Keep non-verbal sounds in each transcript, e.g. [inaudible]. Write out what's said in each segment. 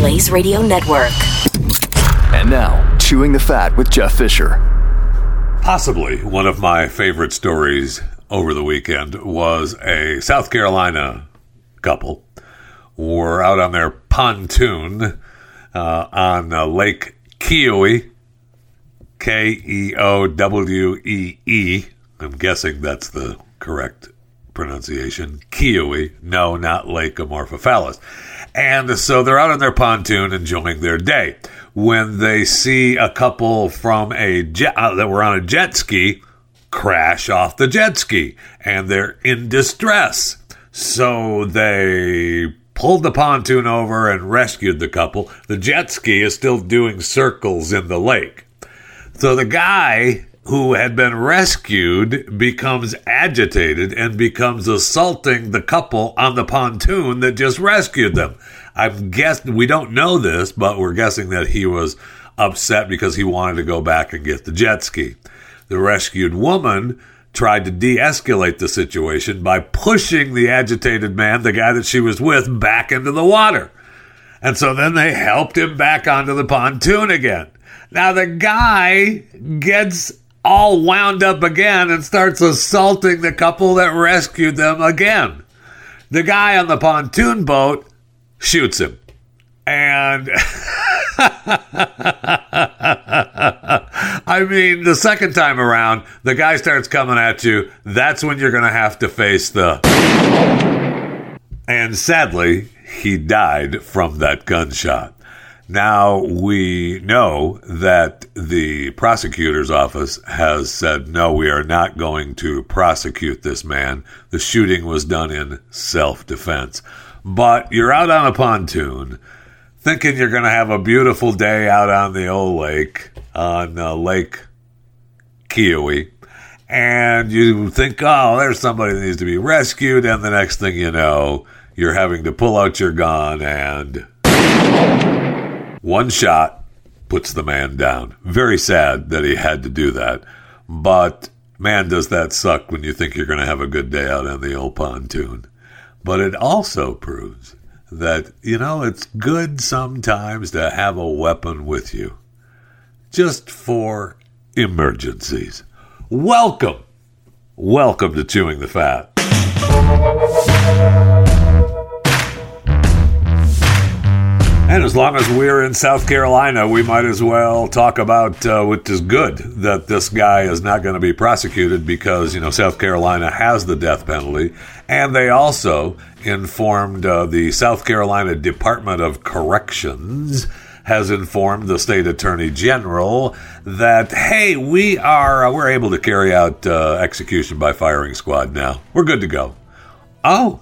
Blaze Radio Network. And now, Chewing the Fat with Jeff Fisher. Possibly one of my favorite stories over the weekend was a South Carolina couple were out on their pontoon uh, on uh, Lake Keowee, K E O W E E. I'm guessing that's the correct pronunciation. Keowee. No, not Lake Amorphophallus. And so they're out on their pontoon enjoying their day when they see a couple from a jet uh, that were on a jet ski crash off the jet ski and they're in distress. So they pulled the pontoon over and rescued the couple. The jet ski is still doing circles in the lake. So the guy who had been rescued becomes agitated and becomes assaulting the couple on the pontoon that just rescued them. I'm guessing we don't know this, but we're guessing that he was upset because he wanted to go back and get the jet ski. The rescued woman tried to de escalate the situation by pushing the agitated man, the guy that she was with, back into the water. And so then they helped him back onto the pontoon again. Now the guy gets all wound up again and starts assaulting the couple that rescued them again. The guy on the pontoon boat shoots him. And [laughs] I mean, the second time around, the guy starts coming at you. That's when you're going to have to face the. And sadly, he died from that gunshot. Now we know that the prosecutor's office has said, no, we are not going to prosecute this man. The shooting was done in self defense. But you're out on a pontoon thinking you're going to have a beautiful day out on the old lake, on uh, Lake Keowee. And you think, oh, there's somebody that needs to be rescued. And the next thing you know, you're having to pull out your gun and one shot puts the man down. Very sad that he had to do that. But man, does that suck when you think you're going to have a good day out on the old pontoon. But it also proves that, you know, it's good sometimes to have a weapon with you just for emergencies. Welcome. Welcome to Chewing the Fat. And as long as we're in South Carolina, we might as well talk about, uh, which is good, that this guy is not going to be prosecuted because, you know, South Carolina has the death penalty. And they also informed uh, the South Carolina Department of Corrections has informed the state attorney general that hey we are uh, we're able to carry out uh, execution by firing squad now we're good to go oh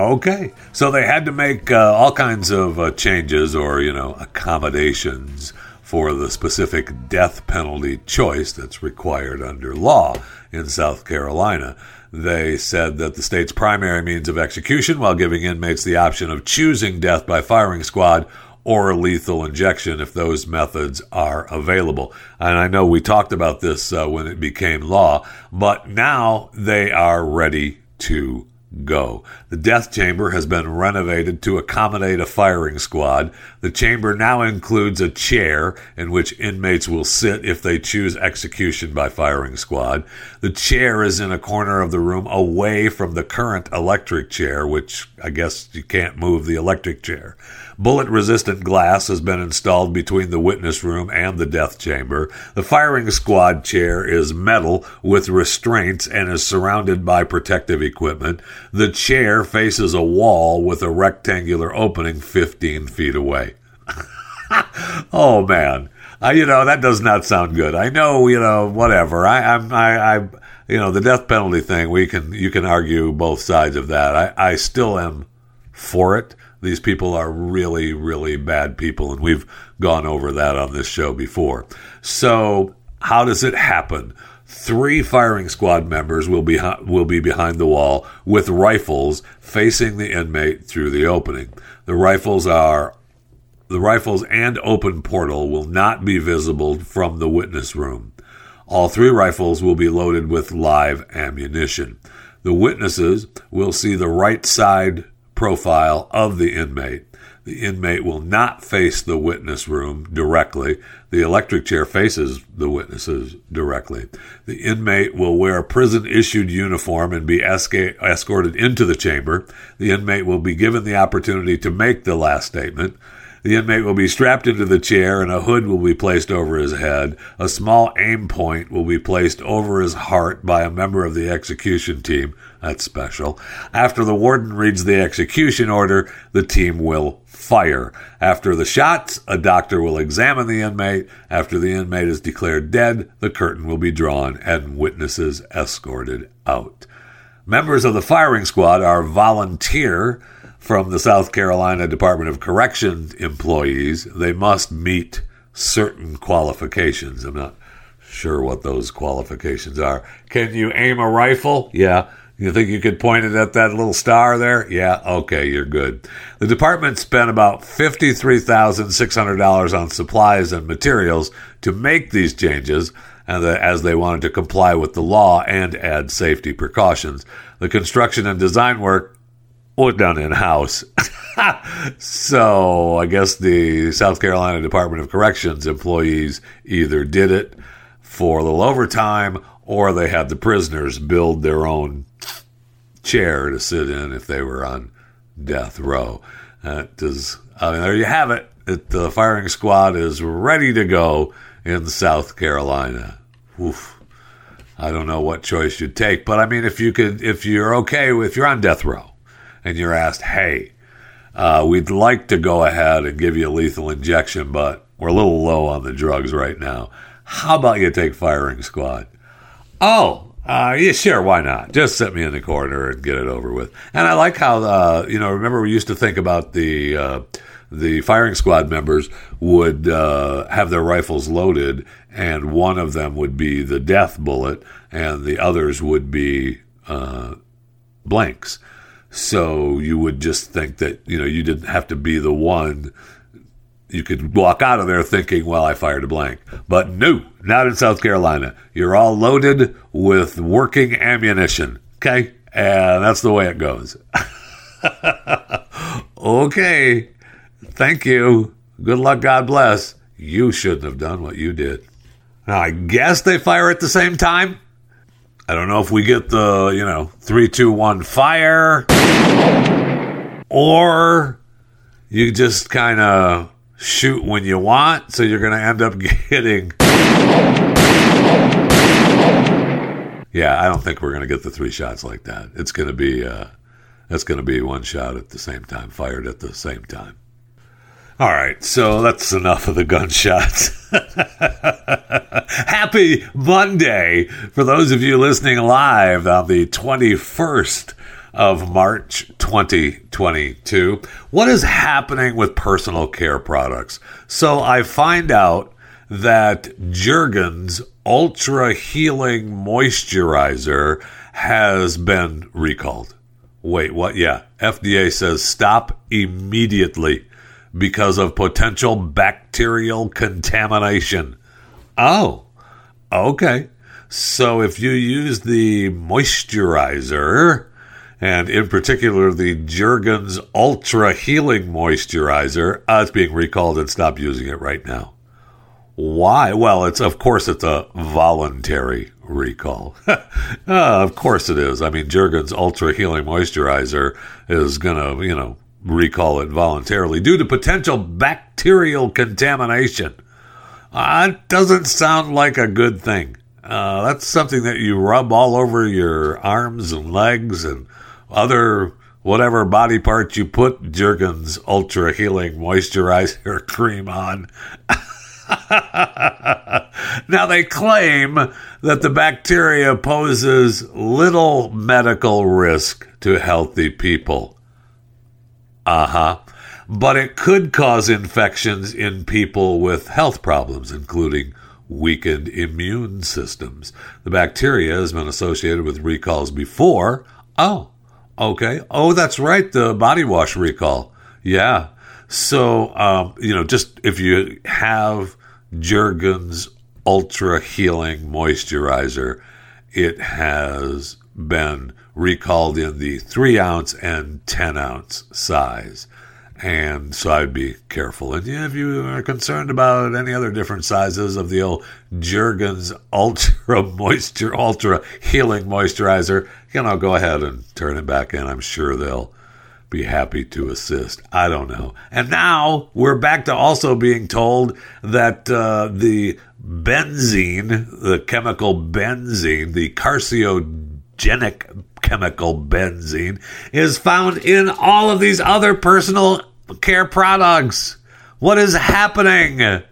Okay. So they had to make uh, all kinds of uh, changes or, you know, accommodations for the specific death penalty choice that's required under law in South Carolina. They said that the state's primary means of execution, while giving inmates the option of choosing death by firing squad or lethal injection if those methods are available. And I know we talked about this uh, when it became law, but now they are ready to go. The death chamber has been renovated to accommodate a firing squad. The chamber now includes a chair in which inmates will sit if they choose execution by firing squad. The chair is in a corner of the room away from the current electric chair, which I guess you can't move the electric chair. Bullet resistant glass has been installed between the witness room and the death chamber. The firing squad chair is metal with restraints and is surrounded by protective equipment. The chair faces a wall with a rectangular opening 15 feet away. [laughs] oh man. You know that does not sound good. I know, you know, whatever. I, I'm, I, I, you know, the death penalty thing. We can, you can argue both sides of that. I, I still am for it. These people are really, really bad people, and we've gone over that on this show before. So, how does it happen? Three firing squad members will be will be behind the wall with rifles facing the inmate through the opening. The rifles are the rifles and open portal will not be visible from the witness room. All three rifles will be loaded with live ammunition. The witnesses will see the right side profile of the inmate. The inmate will not face the witness room directly. The electric chair faces the witnesses directly. The inmate will wear a prison issued uniform and be esca- escorted into the chamber. The inmate will be given the opportunity to make the last statement. The inmate will be strapped into the chair and a hood will be placed over his head. A small aim point will be placed over his heart by a member of the execution team. That's special. After the warden reads the execution order, the team will fire. After the shots, a doctor will examine the inmate. After the inmate is declared dead, the curtain will be drawn and witnesses escorted out. Members of the firing squad are volunteer from the South Carolina Department of Corrections employees. They must meet certain qualifications. I'm not sure what those qualifications are. Can you aim a rifle? Yeah. You think you could point it at that little star there? Yeah, okay, you're good. The department spent about $53,600 on supplies and materials to make these changes as they wanted to comply with the law and add safety precautions. The construction and design work was done in house. [laughs] so I guess the South Carolina Department of Corrections employees either did it for a little overtime or they had the prisoners build their own chair to sit in if they were on death row. That does, I mean, there you have it. it. The firing squad is ready to go in South Carolina. Oof. I don't know what choice you'd take, but I mean, if you could, if you're okay, if you're on death row and you're asked, hey, uh, we'd like to go ahead and give you a lethal injection, but we're a little low on the drugs right now. How about you take firing squad? Oh, uh, yeah, sure, why not? Just set me in the corner and get it over with. And I like how, uh, you know, remember we used to think about the uh, the firing squad members would uh, have their rifles loaded, and one of them would be the death bullet, and the others would be uh, blanks. So you would just think that you know you didn't have to be the one you could walk out of there thinking, well, I fired a blank. But no, not in South Carolina. You're all loaded with working ammunition. Okay? And that's the way it goes. [laughs] okay. Thank you. Good luck. God bless. You shouldn't have done what you did. Now, I guess they fire at the same time. I don't know if we get the, you know, three, two, one, fire, or you just kind of shoot when you want, so you're going to end up [laughs] getting. Yeah, I don't think we're going to get the three shots like that. It's going to be uh, it's going to be one shot at the same time, fired at the same time. All right, so that's enough of the gunshots. [laughs] Happy Monday for those of you listening live on the 21st of March 2022. What is happening with personal care products? So I find out that Jergens Ultra Healing Moisturizer has been recalled. Wait, what? Yeah. FDA says stop immediately because of potential bacterial contamination. Oh, okay. So if you use the moisturizer, and in particular the Jergens Ultra Healing Moisturizer. Uh, it's being recalled and stop using it right now. Why? Well, it's of course it's a voluntary recall. uh, [laughs] of course it is. I mean, Jergens Ultra Healing Moisturizer is gonna, you know, recall it voluntarily due to potential bacterial contamination. Uh, it doesn't sound like a good thing. Uh, that's something that you rub all over your arms and legs and other whatever body parts you put Jergens Ultra Healing Moisturizer [laughs] cream on. [laughs] now they claim that the bacteria poses little medical risk to healthy people. Uh huh. But it could cause infections in people with health problems, including weakened immune systems. The bacteria has been associated with recalls before. Oh, Okay. Oh, that's right. The body wash recall. Yeah. So, um, you know, just if you have Jergens Ultra Healing Moisturizer, it has been recalled in the three ounce and 10 ounce size. And so I'd be careful. And if you are concerned about any other different sizes of the old Jergens Ultra [laughs] Moisture, Ultra Healing Moisturizer, you know, go ahead and turn it back in. I'm sure they'll be happy to assist. I don't know. And now we're back to also being told that uh, the benzene, the chemical benzene, the carcinogenic chemical benzene, is found in all of these other personal care products. What is happening?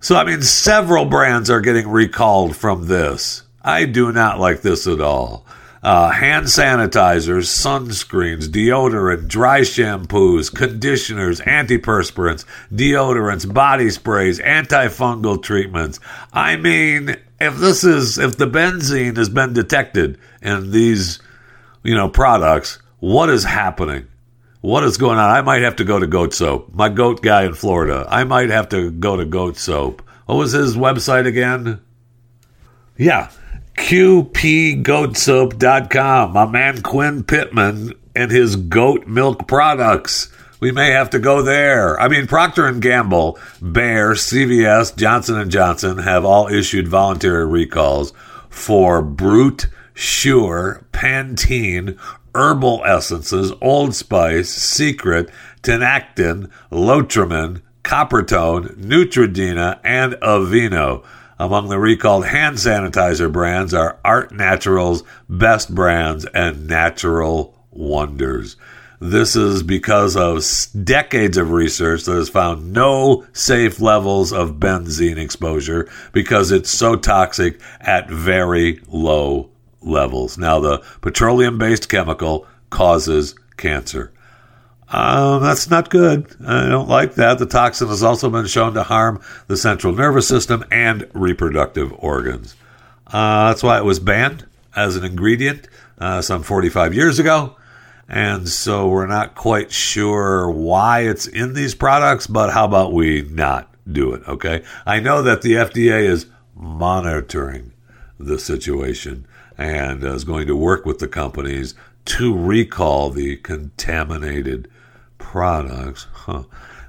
So, I mean, several brands are getting recalled from this. I do not like this at all. Uh, hand sanitizers, sunscreens, deodorant, dry shampoos, conditioners, antiperspirants, deodorants, body sprays, antifungal treatments. I mean, if this is, if the benzene has been detected in these, you know, products, what is happening? What is going on? I might have to go to Goat Soap. My goat guy in Florida. I might have to go to Goat Soap. What was his website again? Yeah, QPGoatSoap.com. My man Quinn Pittman and his goat milk products. We may have to go there. I mean, Procter and Gamble, Bayer, CVS, Johnson and Johnson have all issued voluntary recalls for Brut, Sure, Pantene, herbal essences, Old Spice, Secret, Tinactin, Lotrimin, Coppertone, Neutrogena, and Aveeno. Among the recalled hand sanitizer brands are Art Naturals, Best Brands, and Natural Wonders. This is because of decades of research that has found no safe levels of benzene exposure because it's so toxic at very low levels. Now, the petroleum based chemical causes cancer. Um, that's not good. I don't like that. The toxin has also been shown to harm the central nervous system and reproductive organs. Uh, that's why it was banned as an ingredient uh, some 45 years ago. And so we're not quite sure why it's in these products, but how about we not do it? Okay. I know that the FDA is monitoring the situation and is going to work with the companies to recall the contaminated products. Huh.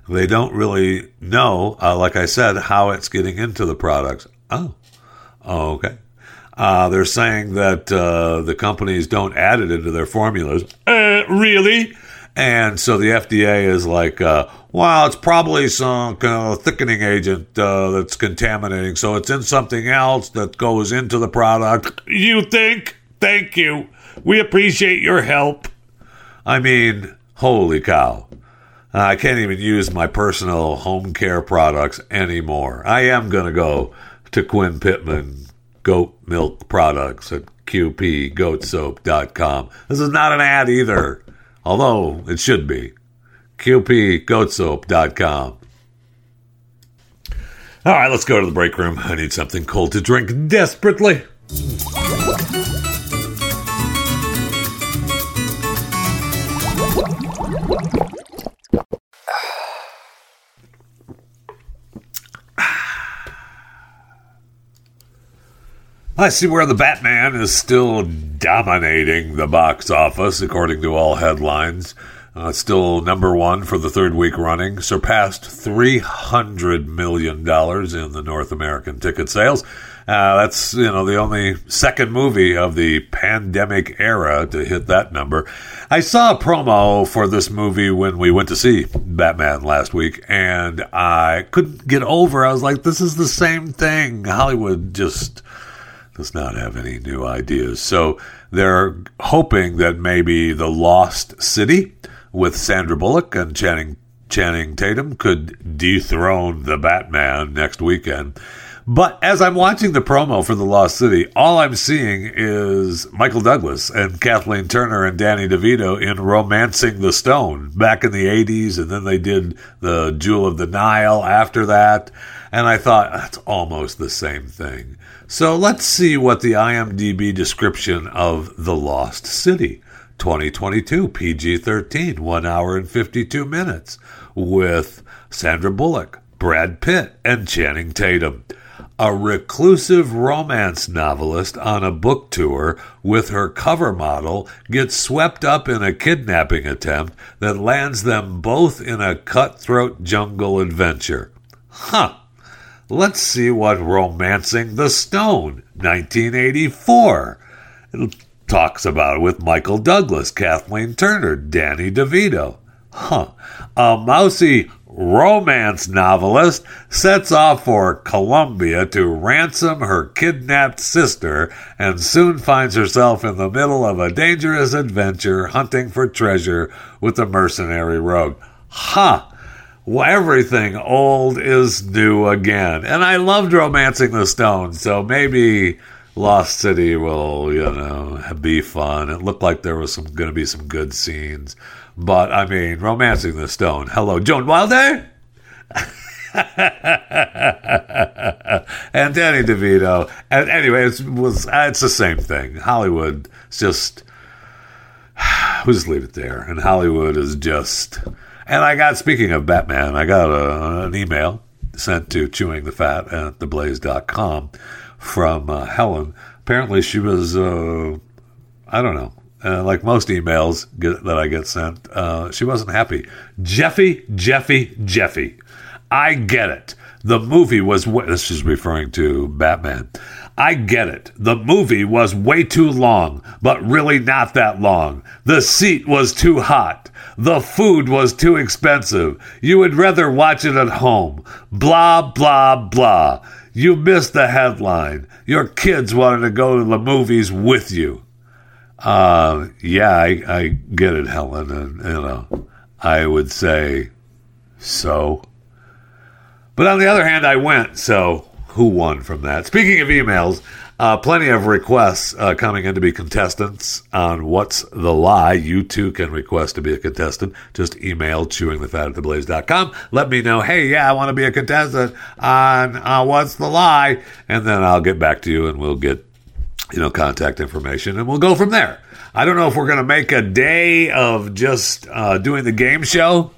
They don't really know, uh, like I said, how it's getting into the products. Oh, okay. Uh, they're saying that uh, the companies don't add it into their formulas. Uh, really? And so the FDA is like, uh, well, it's probably some kind of thickening agent uh, that's contaminating. So it's in something else that goes into the product. You think? Thank you. We appreciate your help. I mean, holy cow. I can't even use my personal home care products anymore. I am going to go to Quinn Pittman Goat Milk Products at qpgoatsoap.com. This is not an ad either, although it should be. qpgoatsoap.com. All right, let's go to the break room. I need something cold to drink desperately. I see where the Batman is still dominating the box office, according to all headlines. Uh, still number one for the third week running, surpassed $300 million in the North American ticket sales. Uh, that's, you know, the only second movie of the pandemic era to hit that number. I saw a promo for this movie when we went to see Batman last week, and I couldn't get over. I was like, this is the same thing. Hollywood just does not have any new ideas. So they're hoping that maybe The Lost City with Sandra Bullock and Channing Channing Tatum could dethrone the Batman next weekend. But as I'm watching the promo for The Lost City, all I'm seeing is Michael Douglas and Kathleen Turner and Danny DeVito in Romancing the Stone back in the 80s, and then they did The Jewel of the Nile after that. And I thought, that's almost the same thing. So let's see what the IMDb description of The Lost City 2022 PG 13, 1 hour and 52 minutes, with Sandra Bullock, Brad Pitt, and Channing Tatum. a reclusive romance novelist on a book tour with her cover model gets swept up in a kidnapping attempt that lands them both in a cutthroat jungle adventure. Huh. Let's see what Romancing the Stone, 1984. Talks about with Michael Douglas, Kathleen Turner, Danny DeVito. Huh. A mousy romance novelist sets off for Colombia to ransom her kidnapped sister and soon finds herself in the middle of a dangerous adventure hunting for treasure with a mercenary rogue. Ha! Huh. Well, everything old is new again. And I loved Romancing the Stone, so maybe Lost City will, you know, be fun. It looked like there was some going to be some good scenes. But I mean, Romancing the Stone. Hello, Joan Wilder. [laughs] and Danny DeVito. And anyway, it was it's the same thing. Hollywood just [sighs] we'll just leave it there. And Hollywood is just and I got speaking of Batman, I got a, an email sent to chewing the fat at theblaze.com from uh, Helen. Apparently she was uh, I don't know uh, like most emails get, that I get sent, uh, she wasn't happy. Jeffy, Jeffy, Jeffy. I get it. The movie was, this is referring to Batman. I get it. The movie was way too long, but really not that long. The seat was too hot. The food was too expensive. You would rather watch it at home. Blah, blah, blah. You missed the headline. Your kids wanted to go to the movies with you. Uh, yeah, I, I get it, Helen, and you know, I would say so. But on the other hand, I went, so who won from that? Speaking of emails, uh, plenty of requests uh, coming in to be contestants on What's the Lie. You too can request to be a contestant. Just email chewingthefat at theblaze.com. Let me know, hey, yeah, I want to be a contestant on uh, What's the Lie. And then I'll get back to you and we'll get you know, contact information, and we'll go from there. I don't know if we're going to make a day of just uh, doing the game show.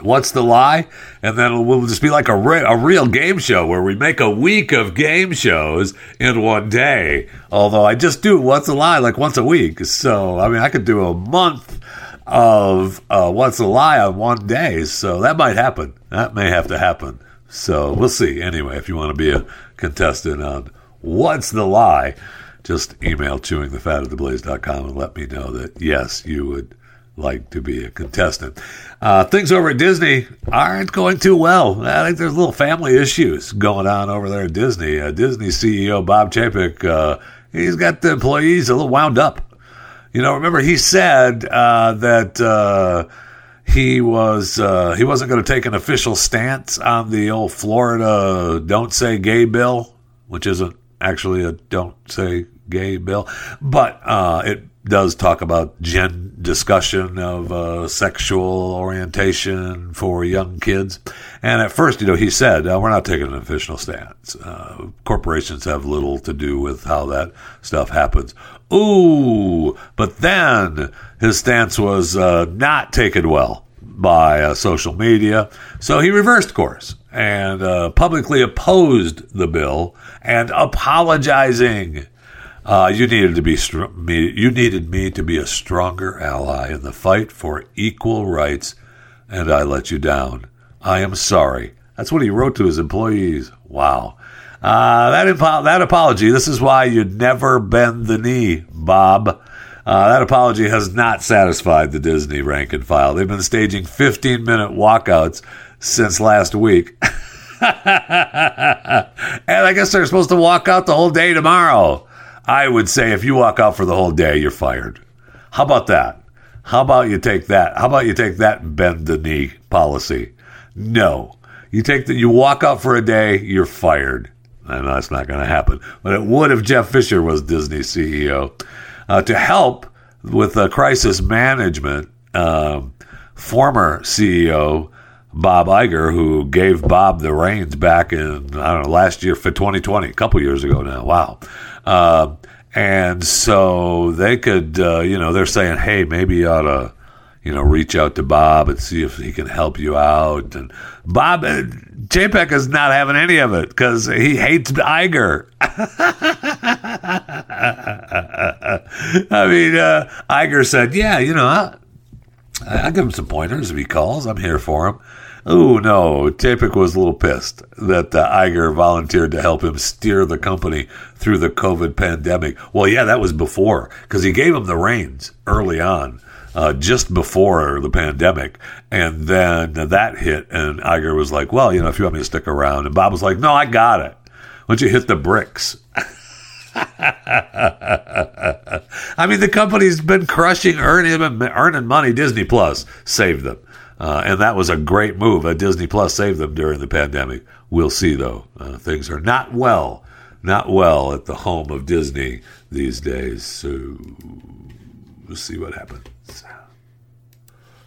What's the lie? And then it will just be like a, re- a real game show where we make a week of game shows in one day. Although I just do What's the Lie like once a week. So, I mean, I could do a month of uh, What's the Lie on one day. So that might happen. That may have to happen. So we'll see. Anyway, if you want to be a contestant on What's the Lie, just email chewingthefat at theblaze.com and let me know that, yes, you would like to be a contestant. Uh, things over at Disney aren't going too well. I think there's little family issues going on over there at Disney. Uh, Disney CEO Bob Chapek, uh, he's got the employees a little wound up. You know, remember he said uh, that uh, he was uh, he wasn't going to take an official stance on the old Florida "Don't Say Gay" bill, which isn't actually a "Don't Say gay bill, but it does talk about gen discussion of uh, sexual orientation for young kids. And at first, you know, he said, uh, we're not taking an official stance. Uh, corporations have little to do with how that stuff happens. Ooh, but then his stance was uh, not taken well by uh, social media. So he reversed course and uh, publicly opposed the bill and apologizing uh, you needed to be str- me, you needed me to be a stronger ally in the fight for equal rights, and I let you down. I am sorry. That's what he wrote to his employees. Wow. Uh, that impo- that apology. This is why you never bend the knee, Bob. Uh, that apology has not satisfied the Disney rank and file. They've been staging 15 minute walkouts since last week. [laughs] and I guess they're supposed to walk out the whole day tomorrow. I would say if you walk out for the whole day, you're fired. How about that? How about you take that? How about you take that bend the knee policy? No. You take that you walk out for a day, you're fired. I know that's not going to happen. But it would if Jeff Fisher was Disney CEO. Uh, to help with the crisis management, um, former CEO Bob Iger, who gave Bob the reins back in I don't know last year for 2020, a couple years ago now. Wow. Uh, and so they could, uh, you know, they're saying, hey, maybe you ought to, you know, reach out to Bob and see if he can help you out. And Bob, uh, Chapek is not having any of it because he hates Iger. [laughs] I mean, uh, Iger said, yeah, you know, I, I give him some pointers if he calls. I'm here for him. Oh no, Chapek was a little pissed that uh, Iger volunteered to help him steer the company through the COVID pandemic. Well, yeah, that was before because he gave him the reins early on, uh, just before the pandemic, and then that hit, and Iger was like, "Well, you know, if you want me to stick around," and Bob was like, "No, I got it. Why don't you hit the bricks?" [laughs] I mean, the company's been crushing, earning, earning money. Disney Plus saved them. Uh, and that was a great move. Uh, Disney Plus saved them during the pandemic. We'll see, though. Uh, things are not well, not well at the home of Disney these days. So we'll see what happens.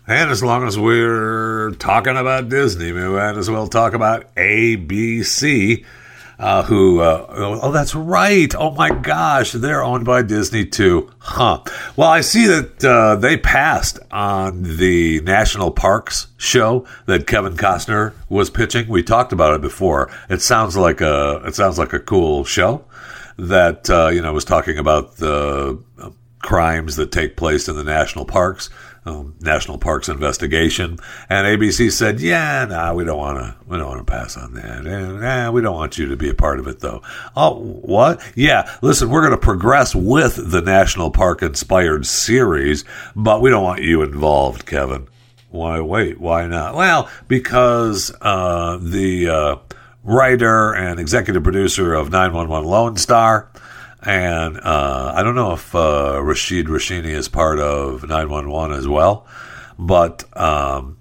And as long as we're talking about Disney, we might as well talk about ABC uh, who, uh, oh, that's right. Oh my gosh, they're owned by Disney too. Huh. Well, I see that uh, they passed on the National Parks show that Kevin Costner was pitching. We talked about it before. It sounds like a, it sounds like a cool show that, uh, you know, was talking about the crimes that take place in the national parks um, National Parks investigation, and ABC said, "Yeah, nah, we don't want to. We don't want to pass on that. And, nah, we don't want you to be a part of it, though." Oh, what? Yeah, listen, we're going to progress with the National Park inspired series, but we don't want you involved, Kevin. Why? Wait, why not? Well, because uh, the uh, writer and executive producer of 911 Lone Star and uh, I don't know if uh, Rashid Rashini is part of 911 as well, but um,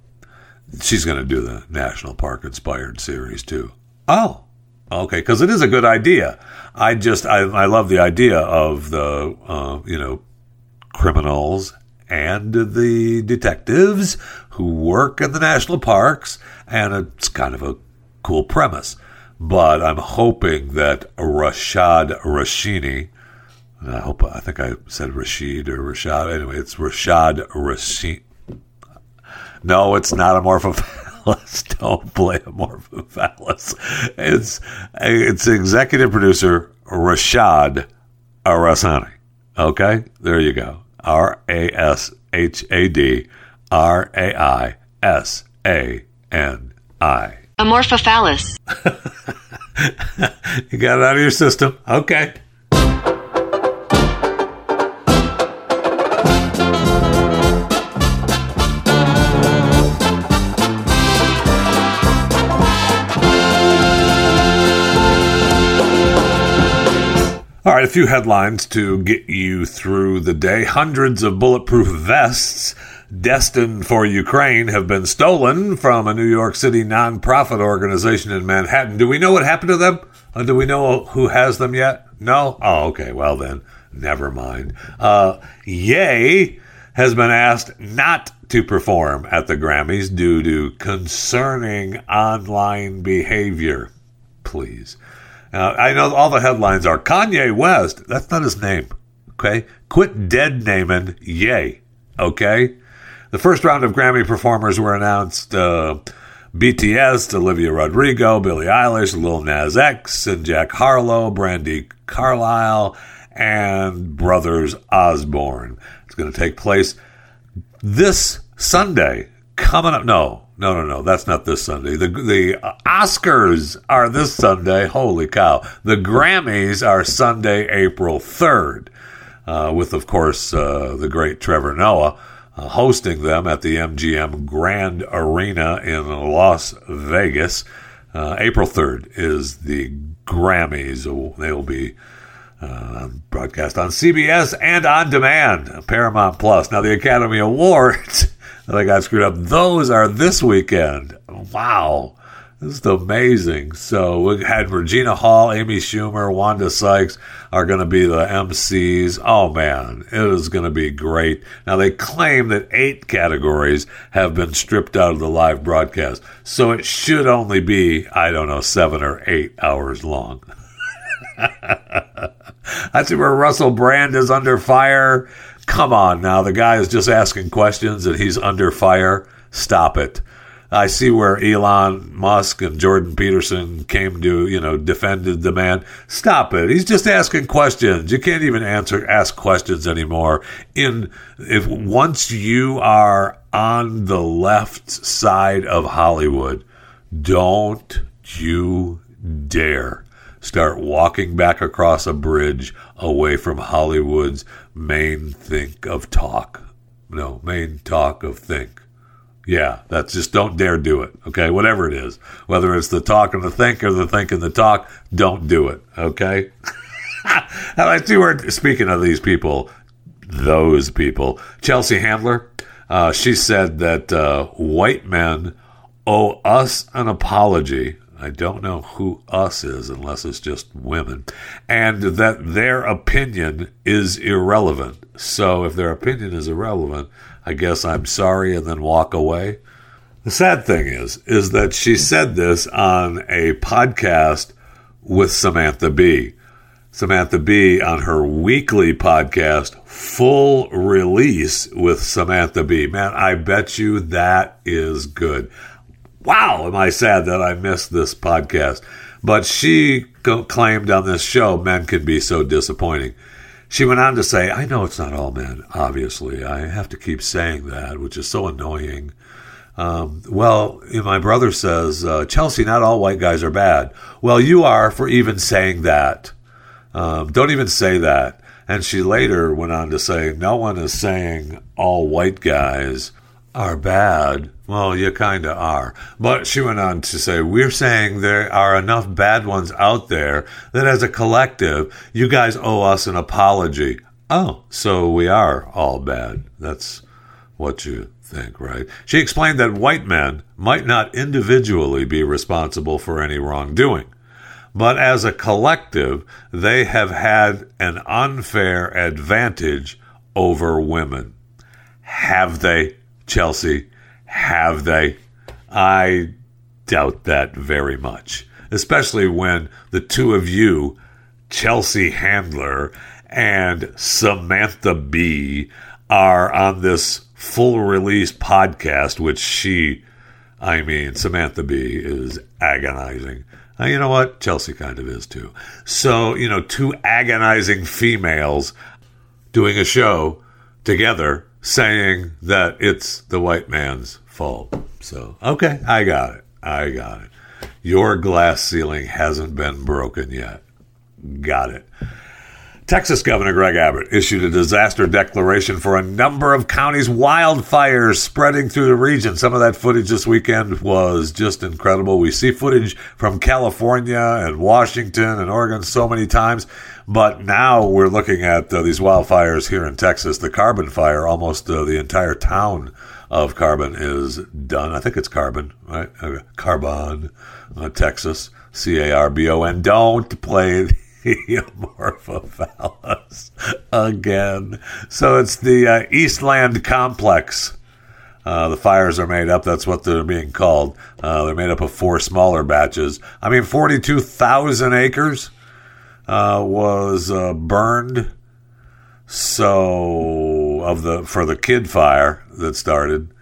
she's going to do the National Park inspired series too. Oh, okay, because it is a good idea. I just I, I love the idea of the uh, you know criminals and the detectives who work in the national parks, and it's kind of a cool premise but I'm hoping that Rashad Rashini, I hope I think I said Rashid or Rashad. Anyway, it's Rashad Rashid. No, it's not a Amorphophallus. [laughs] Don't play Amorphophallus. It's it's executive producer Rashad Arasani. Okay, there you go. R A S H A D R A I S A N I. Amorphophallus. [laughs] you got it out of your system. Okay. All right, a few headlines to get you through the day. Hundreds of bulletproof vests destined for Ukraine have been stolen from a New York City nonprofit organization in Manhattan. Do we know what happened to them? Uh, do we know who has them yet? No? Oh, okay. Well, then, never mind. Uh, Ye has been asked not to perform at the Grammys due to concerning online behavior. Please. Uh, I know all the headlines are Kanye West. That's not his name. Okay? Quit dead naming Ye. Okay? The first round of Grammy performers were announced uh, BTS, Olivia Rodrigo, Billie Eilish, Lil Nas X, and Jack Harlow, Brandi Carlile, and Brothers Osborne. It's going to take place this Sunday. Coming up, no, no, no, no. That's not this Sunday. The the Oscars are this Sunday. Holy cow! The Grammys are Sunday, April third, uh, with of course uh, the great Trevor Noah hosting them at the MGM Grand Arena in Las Vegas. Uh, April 3rd is the Grammys. They will be uh, broadcast on CBS and on demand, Paramount Plus. Now, the Academy Awards [laughs] that I got screwed up, those are this weekend. Wow. This is amazing. So we had Regina Hall, Amy Schumer, Wanda Sykes are going to be the MCs. Oh man, it is going to be great. Now they claim that eight categories have been stripped out of the live broadcast, so it should only be I don't know seven or eight hours long. [laughs] I see where Russell Brand is under fire. Come on now. The guy is just asking questions and he's under fire. Stop it. I see where Elon Musk and Jordan Peterson came to, you know, defended the man. Stop it. He's just asking questions. You can't even answer ask questions anymore. In if once you are on the left side of Hollywood, don't you dare start walking back across a bridge away from Hollywood's main think of talk. No, main talk of think. Yeah, that's just don't dare do it. Okay, whatever it is, whether it's the talk and the think or the think and the talk, don't do it. Okay. [laughs] and I see where speaking of these people, those people, Chelsea Handler, uh, she said that uh, white men owe us an apology. I don't know who us is unless it's just women, and that their opinion is irrelevant. So if their opinion is irrelevant, I guess I'm sorry and then walk away. The sad thing is, is that she said this on a podcast with Samantha Bee. Samantha Bee on her weekly podcast, Full Release with Samantha Bee. Man, I bet you that is good. Wow, am I sad that I missed this podcast. But she claimed on this show men can be so disappointing. She went on to say, I know it's not all men, obviously. I have to keep saying that, which is so annoying. Um, well, my brother says, uh, Chelsea, not all white guys are bad. Well, you are for even saying that. Um, don't even say that. And she later went on to say, no one is saying all white guys are bad. Well, you kind of are. But she went on to say, We're saying there are enough bad ones out there that as a collective, you guys owe us an apology. Oh, so we are all bad. That's what you think, right? She explained that white men might not individually be responsible for any wrongdoing, but as a collective, they have had an unfair advantage over women. Have they? Chelsea. Have they? I doubt that very much, especially when the two of you, Chelsea Handler and Samantha Bee, are on this full release podcast, which she, I mean, Samantha Bee is agonizing. Uh, you know what? Chelsea kind of is too. So, you know, two agonizing females doing a show together saying that it's the white man's fault. So, okay, I got it. I got it. Your glass ceiling hasn't been broken yet. Got it. Texas Governor Greg Abbott issued a disaster declaration for a number of counties' wildfires spreading through the region. Some of that footage this weekend was just incredible. We see footage from California and Washington and Oregon so many times, but now we're looking at uh, these wildfires here in Texas. The carbon fire, almost uh, the entire town of Carbon is done. I think it's Carbon, right? Carbon, uh, Texas, C A R B O N. Don't play [laughs] Amorphophallus again. So it's the uh, Eastland Complex. Uh, the fires are made up. That's what they're being called. Uh, they're made up of four smaller batches. I mean, 42,000 acres uh, was uh, burned. So of the for the Kidd fire that started,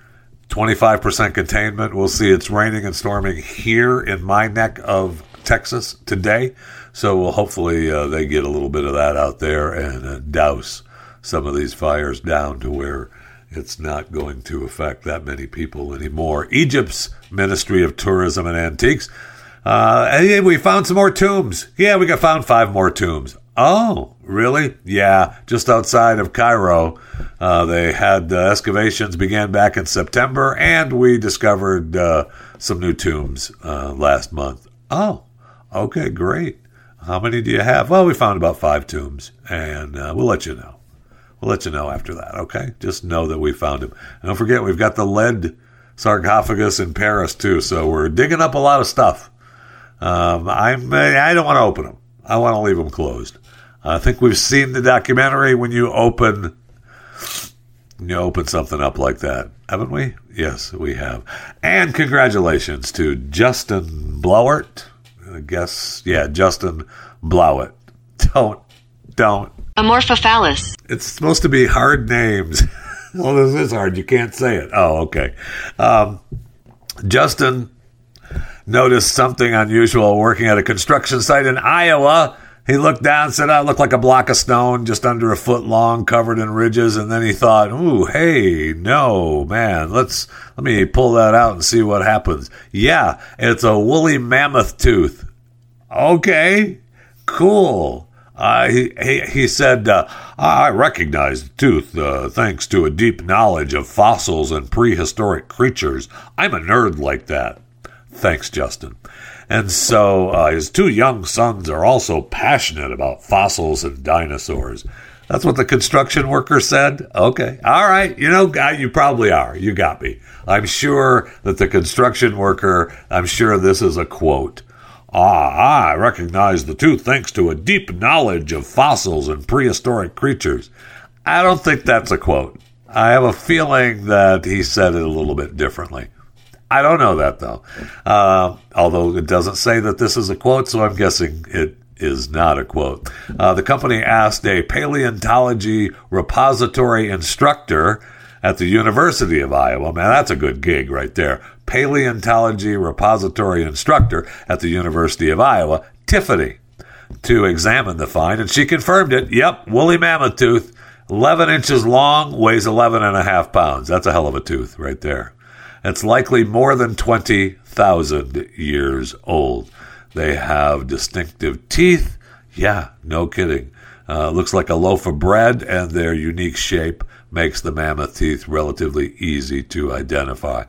25% containment. We'll see it's raining and storming here in my neck of Texas today. So we'll hopefully uh, they get a little bit of that out there and uh, douse some of these fires down to where it's not going to affect that many people anymore. Egypt's Ministry of Tourism and Antiques. Uh, hey, we found some more tombs. Yeah, we got found five more tombs. Oh, really? Yeah, just outside of Cairo. Uh, they had uh, excavations began back in September, and we discovered uh, some new tombs uh, last month. Oh, okay, great. How many do you have? Well, we found about five tombs, and uh, we'll let you know. We'll let you know after that, okay? Just know that we found them. And don't forget, we've got the lead sarcophagus in Paris, too, so we're digging up a lot of stuff. Um, I'm, I don't want to open them. I want to leave them closed. I think we've seen the documentary when you open you open something up like that, haven't we? Yes, we have. And congratulations to Justin Blowert. I guess, yeah, Justin Blowett. Don't, don't Amorphophallus. It's supposed to be hard names. [laughs] well, this is hard. You can't say it. Oh, okay. Um, Justin noticed something unusual working at a construction site in Iowa. He looked down said, I look like a block of stone, just under a foot long, covered in ridges. And then he thought, ooh, hey, no, man, let's, let me pull that out and see what happens. Yeah, it's a woolly mammoth tooth. Okay, cool. Uh, he, he, he said, uh, I recognize the tooth uh, thanks to a deep knowledge of fossils and prehistoric creatures. I'm a nerd like that. Thanks, Justin. And so uh, his two young sons are also passionate about fossils and dinosaurs. That's what the construction worker said. Okay. All right. You know, guy, you probably are. You got me. I'm sure that the construction worker, I'm sure this is a quote. Ah, I recognize the two thanks to a deep knowledge of fossils and prehistoric creatures. I don't think that's a quote. I have a feeling that he said it a little bit differently. I don't know that though. Uh, although it doesn't say that this is a quote, so I'm guessing it is not a quote. Uh, the company asked a paleontology repository instructor at the University of Iowa. Man, that's a good gig right there. Paleontology repository instructor at the University of Iowa, Tiffany, to examine the find, and she confirmed it. Yep, woolly mammoth tooth, 11 inches long, weighs 11 and a half pounds. That's a hell of a tooth right there. It's likely more than 20,000 years old. They have distinctive teeth. Yeah, no kidding. Uh, looks like a loaf of bread, and their unique shape makes the mammoth teeth relatively easy to identify.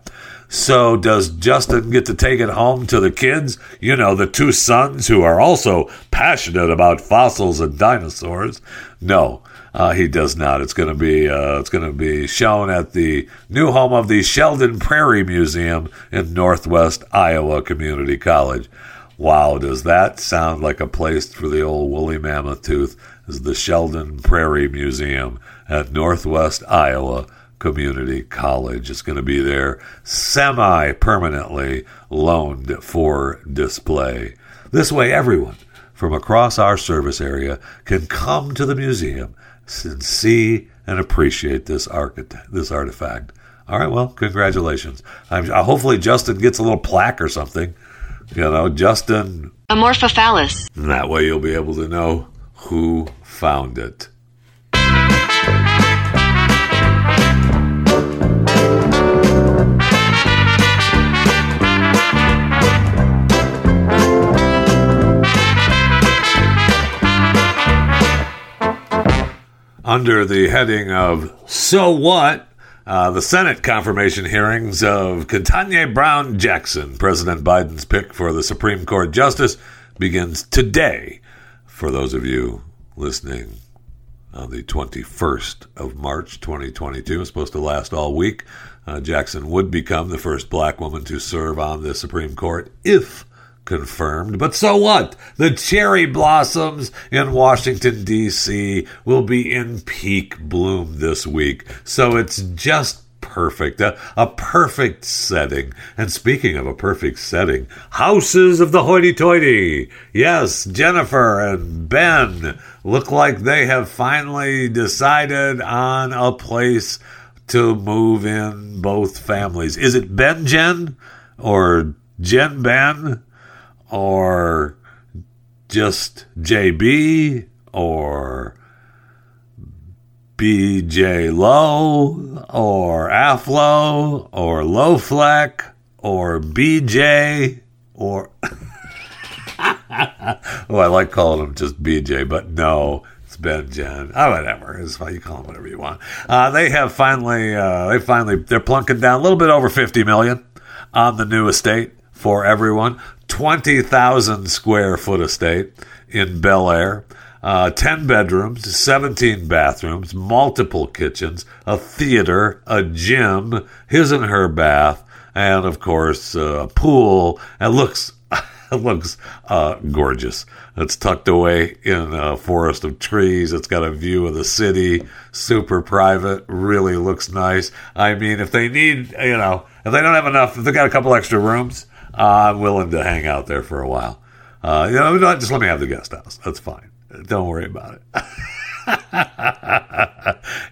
So, does Justin get to take it home to the kids? You know, the two sons who are also passionate about fossils and dinosaurs? No. Uh, he does not. It's going to be uh, it's going to be shown at the new home of the Sheldon Prairie Museum in Northwest Iowa Community College. Wow, does that sound like a place for the old woolly mammoth tooth? Is the Sheldon Prairie Museum at Northwest Iowa Community College. It's going to be there semi permanently loaned for display. This way, everyone from across our service area can come to the museum see and appreciate this architect, this artifact. All right, well, congratulations. I'm, uh, hopefully Justin gets a little plaque or something. You know, Justin. Amorphophallus. That way you'll be able to know who found it. Under the heading of So What? Uh, the Senate confirmation hearings of Ketanji Brown Jackson, President Biden's pick for the Supreme Court Justice, begins today. For those of you listening on the 21st of March 2022, it's supposed to last all week. Uh, Jackson would become the first black woman to serve on the Supreme Court if confirmed. But so what? The cherry blossoms in Washington, D.C. will be in peak bloom this week. So it's just perfect. A, a, perfect setting. And speaking of a perfect setting, houses of the hoity toity. Yes, Jennifer and Ben look like they have finally decided on a place to move in both families. Is it Ben Jen or Jen Ben? Or just JB or BJ Low or Aflo or Low Fleck or BJ or. [laughs] oh, I like calling him just BJ, but no, it's Ben Jen. Oh, whatever. It's fine. You call him whatever you want. Uh, they have finally, uh, they finally, they're plunking down a little bit over 50 million on the new estate for everyone. 20,000 square foot estate in Bel Air. Uh, 10 bedrooms, 17 bathrooms, multiple kitchens, a theater, a gym, his and her bath, and of course, a pool. It looks, [laughs] it looks uh, gorgeous. It's tucked away in a forest of trees. It's got a view of the city, super private, really looks nice. I mean, if they need, you know, if they don't have enough, if they got a couple extra rooms, uh, I'm willing to hang out there for a while. Uh, you know, just let me have the guest house. That's fine. Don't worry about it.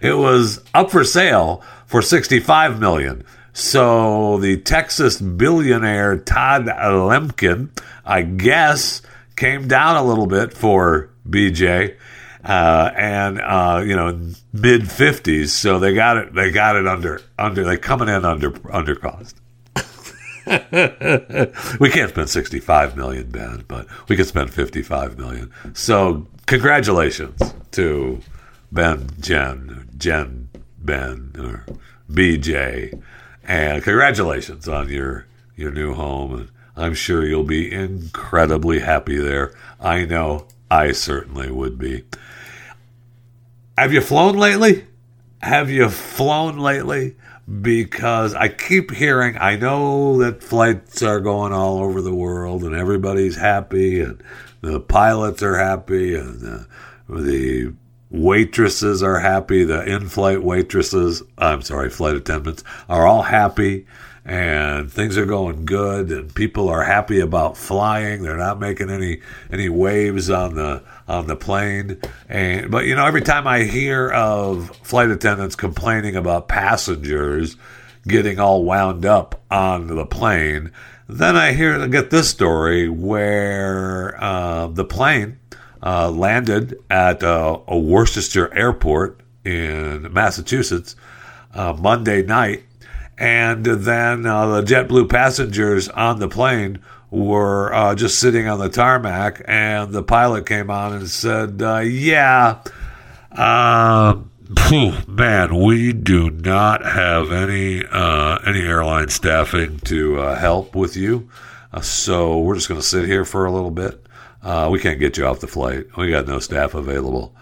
[laughs] it was up for sale for 65 million. So the Texas billionaire Todd Lemkin, I guess, came down a little bit for BJ, uh, and uh, you know mid fifties. So they got it. They got it under under. They coming in under under cost. [laughs] we can't spend 65 million, Ben, but we can spend 55 million. So, congratulations to Ben, Jen, Jen, Ben, or BJ, and congratulations on your your new home. And I'm sure you'll be incredibly happy there. I know I certainly would be. Have you flown lately? Have you flown lately? Because I keep hearing, I know that flights are going all over the world and everybody's happy and the pilots are happy and the, the waitresses are happy, the in flight waitresses, I'm sorry, flight attendants are all happy and things are going good and people are happy about flying. They're not making any any waves on the on the plane. And but you know every time i hear of flight attendants complaining about passengers getting all wound up on the plane then i hear get this story where uh, the plane uh, landed at uh, a worcester airport in massachusetts uh, monday night. And then uh, the JetBlue passengers on the plane were uh, just sitting on the tarmac, and the pilot came on and said, uh, "Yeah, uh, man, we do not have any uh, any airline staffing to uh, help with you, so we're just going to sit here for a little bit. we can't get you off the flight. We got no staff available."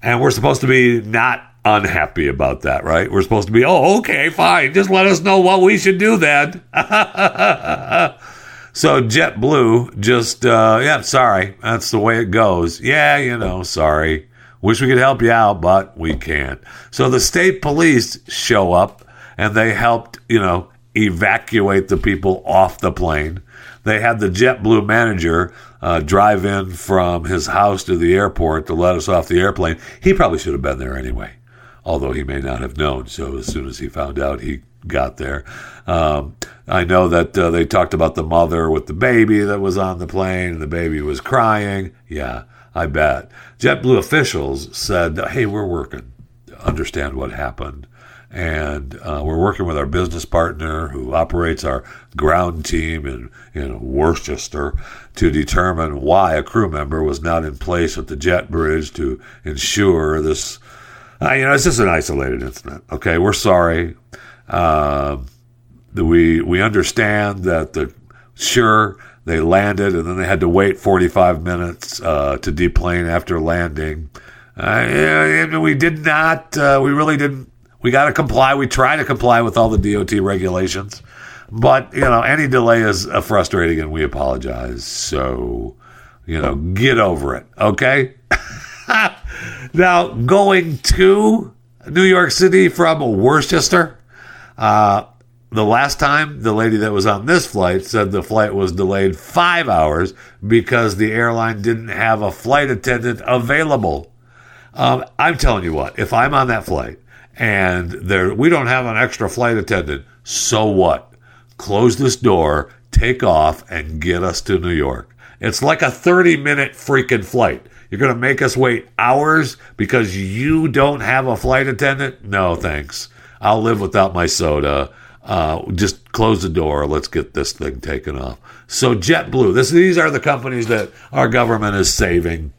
And we're supposed to be not unhappy about that, right? We're supposed to be, oh, okay, fine. Just let us know what we should do then. [laughs] so JetBlue just, uh, yeah, sorry. That's the way it goes. Yeah, you know, sorry. Wish we could help you out, but we can't. So the state police show up and they helped, you know, evacuate the people off the plane. They had the JetBlue manager uh, drive in from his house to the airport to let us off the airplane. He probably should have been there anyway although he may not have known. So as soon as he found out, he got there. Um, I know that uh, they talked about the mother with the baby that was on the plane, and the baby was crying. Yeah, I bet. JetBlue officials said, "Hey, we're working understand what happened." And uh, we're working with our business partner who operates our ground team in, in Worcester to determine why a crew member was not in place at the jet bridge to ensure this uh, you know, it's just an isolated incident. Okay, we're sorry. Uh, we we understand that the sure they landed and then they had to wait 45 minutes uh, to deplane after landing. Uh, we did not. Uh, we really didn't. We got to comply. We try to comply with all the DOT regulations, but you know, any delay is uh, frustrating, and we apologize. So, you know, get over it. Okay. [laughs] now, going to New York City from Worcester, uh, the last time the lady that was on this flight said the flight was delayed five hours because the airline didn't have a flight attendant available. Um, I'm telling you what, if I'm on that flight and there we don't have an extra flight attendant, so what? Close this door, take off, and get us to New York. It's like a 30 minute freaking flight. You're going to make us wait hours because you don't have a flight attendant? No, thanks. I'll live without my soda. Uh, just close the door. Let's get this thing taken off. So JetBlue, this, these are the companies that our government is saving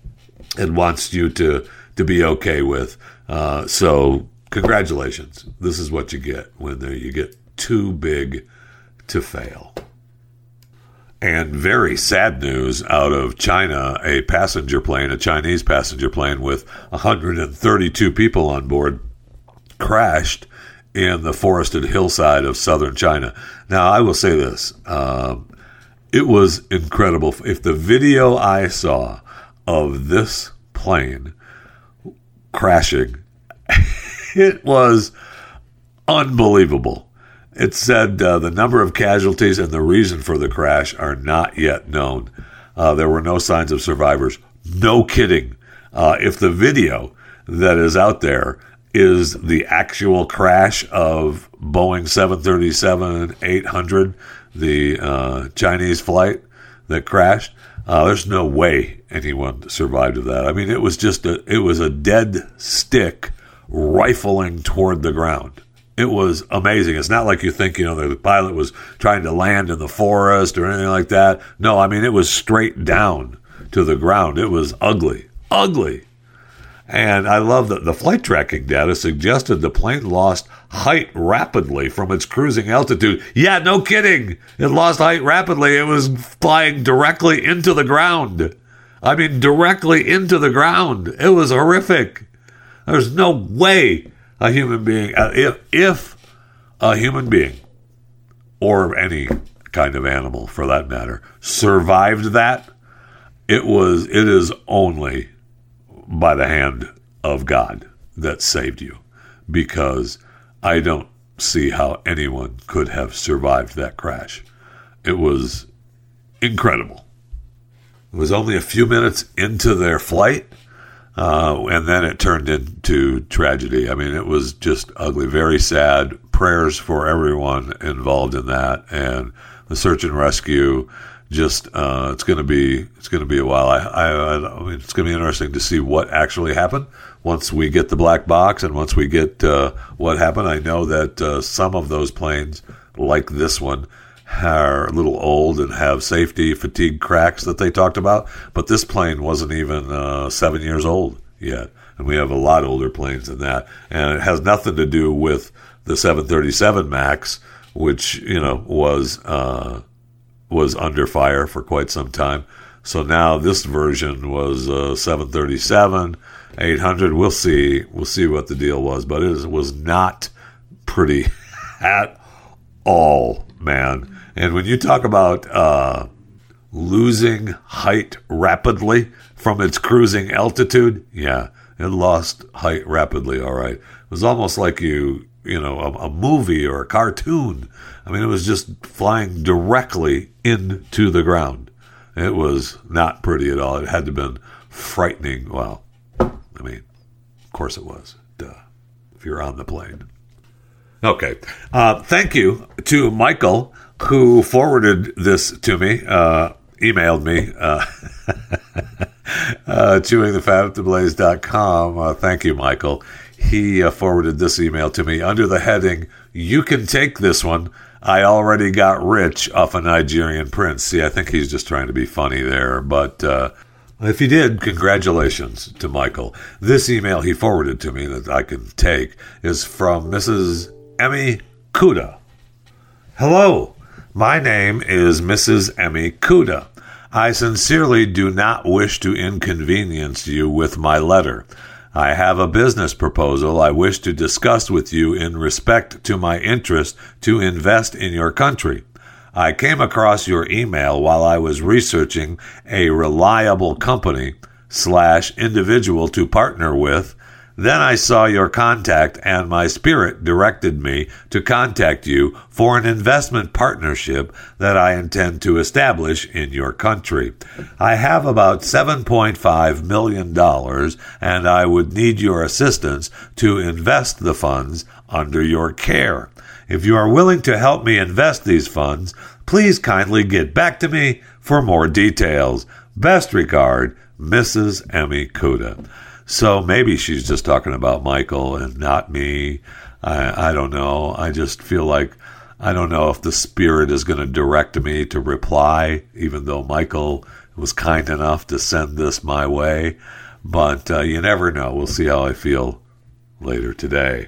and wants you to to be okay with. Uh, so congratulations. This is what you get when you get too big to fail. And very sad news out of China a passenger plane, a Chinese passenger plane with 132 people on board, crashed in the forested hillside of southern China. Now, I will say this um, it was incredible. If the video I saw of this plane crashing, [laughs] it was unbelievable. It said uh, the number of casualties and the reason for the crash are not yet known. Uh, there were no signs of survivors. No kidding. Uh, if the video that is out there is the actual crash of Boeing 737 800, the uh, Chinese flight that crashed. Uh, there's no way anyone survived of that. I mean, it was just a it was a dead stick rifling toward the ground. It was amazing. It's not like you think, you know, the pilot was trying to land in the forest or anything like that. No, I mean, it was straight down to the ground. It was ugly, ugly. And I love that the flight tracking data suggested the plane lost height rapidly from its cruising altitude. Yeah, no kidding. It lost height rapidly. It was flying directly into the ground. I mean, directly into the ground. It was horrific. There's no way a human being, uh, if, if a human being or any kind of animal for that matter survived that, it was, it is only by the hand of God that saved you because I don't see how anyone could have survived that crash. It was incredible. It was only a few minutes into their flight, uh, and then it turned into tragedy. I mean, it was just ugly, very sad. Prayers for everyone involved in that, and the search and rescue just uh, it's going to be it's going to be a while. I, I, I mean, it's going to be interesting to see what actually happened once we get the black box and once we get uh, what happened. I know that uh, some of those planes, like this one, are a little old and have safety fatigue cracks that they talked about. But this plane wasn't even uh, seven years old yet, and we have a lot older planes than that. And it has nothing to do with the 737 Max, which you know was uh, was under fire for quite some time. So now this version was uh, 737, 800. We'll see. We'll see what the deal was, but it was not pretty [laughs] at all, man. And when you talk about uh, losing height rapidly from its cruising altitude, yeah, it lost height rapidly. All right, it was almost like you, you know, a, a movie or a cartoon I mean, it was just flying directly into the ground. It was not pretty at all. It had to have been frightening. Well, I mean, of course it was. Duh. If you're on the plane. Okay. Uh, thank you to Michael who forwarded this to me, uh, emailed me, uh, [laughs] uh, chewingthefat@theblaze.com. Uh, thank you, Michael. He uh, forwarded this email to me under the heading, You can take this one. I already got rich off a Nigerian prince. See, I think he's just trying to be funny there. But uh, if he did, congratulations to Michael. This email he forwarded to me that I can take is from Mrs. Emmy Kuda. Hello, my name is Mrs. Emmy Kuda. I sincerely do not wish to inconvenience you with my letter. I have a business proposal I wish to discuss with you in respect to my interest to invest in your country. I came across your email while I was researching a reliable company slash individual to partner with then I saw your contact, and my spirit directed me to contact you for an investment partnership that I intend to establish in your country. I have about $7.5 million, and I would need your assistance to invest the funds under your care. If you are willing to help me invest these funds, please kindly get back to me for more details. Best regard, Mrs. Emmy Kuda. So maybe she's just talking about Michael and not me. I, I don't know. I just feel like I don't know if the spirit is going to direct me to reply, even though Michael was kind enough to send this my way. But uh, you never know. We'll see how I feel later today.